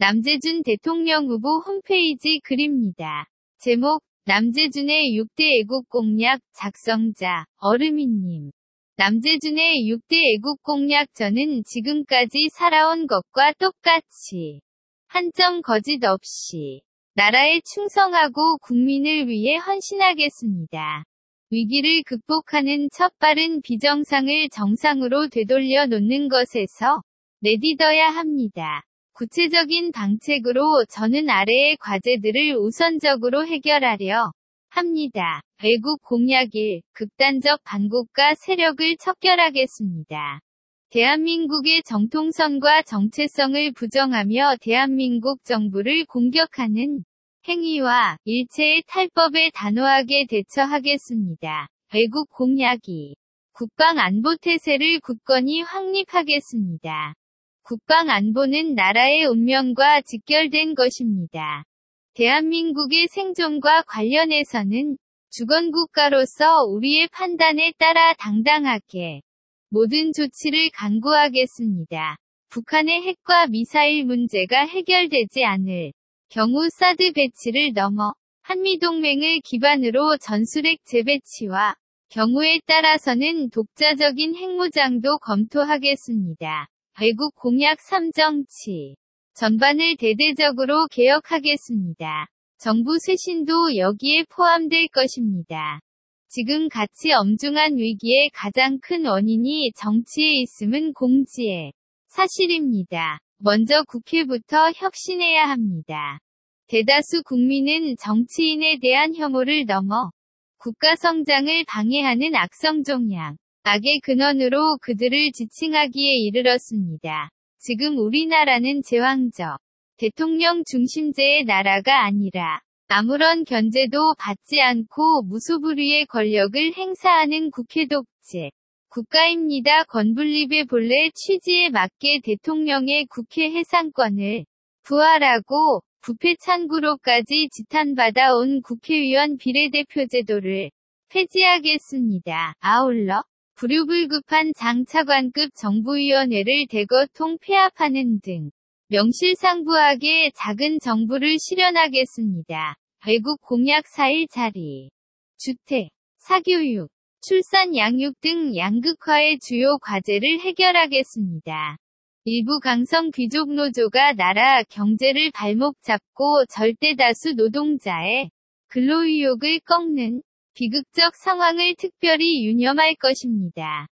남재준 대통령 후보 홈페이지 글입니다. 제목, 남재준의 6대 애국 공약 작성자, 어르미님. 남재준의 6대 애국 공약 저는 지금까지 살아온 것과 똑같이 한 점 거짓 없이 나라에 충성하고 국민을 위해 헌신하겠습니다. 위기를 극복하는 첫 빠른 비정상을 정상으로 되돌려 놓는 것에서 내딛어야 합니다. 구체적인 방책으로 저는 아래의 과제들을 우선적으로 해결하려 합니다. 외국 공약 1. 극단적 반국가 세력을 척결하겠습니다. 대한민국의 정통성과 정체성을 부정하며 대한민국 정부를 공격하는 행위와 일체의 탈법에 단호하게 대처하겠습니다. 외국 공약이 국방 안보 태세를 굳건히 확립하겠습니다. 국방 안보는 나라의 운명과 직결된 것입니다. 대한민국의 생존과 관련해서는 주권국가로서 우리의 판단에 따라 당당하게 모든 조치를 강구하겠습니다. 북한의 핵과 미사일 문제가 해결되지 않을 경우 사드 배치를 넘어 한미동맹을 기반으로 전술핵 재배치와 경우에 따라서는 독자적인 핵무장도 검토하겠습니다. 외국 공약 3정치 전반을 대대적으로 개혁하겠습니다. 정부 쇄신도 여기에 포함될 것입니다. 지금 같이 엄중한 위기의 가장 큰 원인이 정치에 있음은 공지의 사실입니다. 먼저 국회부터 혁신해야 합니다. 대다수 국민은 정치인에 대한 혐오를 넘어 국가 성장을 방해하는 악성 종양, 악의 근원으로 그들을 지칭하기에 이르렀습니다. 지금 우리나라는 제왕적, 대통령 중심제의 나라가 아니라 아무런 견제도 받지 않고 무소불위의 권력을 행사하는 국회 독재 국가입니다. 건분립의 본래 취지에 맞게 대통령의 국회 해상권을 부활하고 부패 창구로까지 지탄받아 온 국회의원 비례대표 제도를 폐지하겠습니다. 아울러 불효불급한 장차관급 정부위원회를 대거 통 폐합하는 등 명실상부하게 작은 정부를 실현하겠습니다. 외국 공약 4일 자리, 주택, 사교육, 출산 양육 등 양극화의 주요 과제를 해결하겠습니다. 일부 강성 귀족 노조가 나라 경제를 발목 잡고 절대 다수 노동자의 근로 의욕을 꺾는 비극적 상황을 특별히 유념할 것입니다.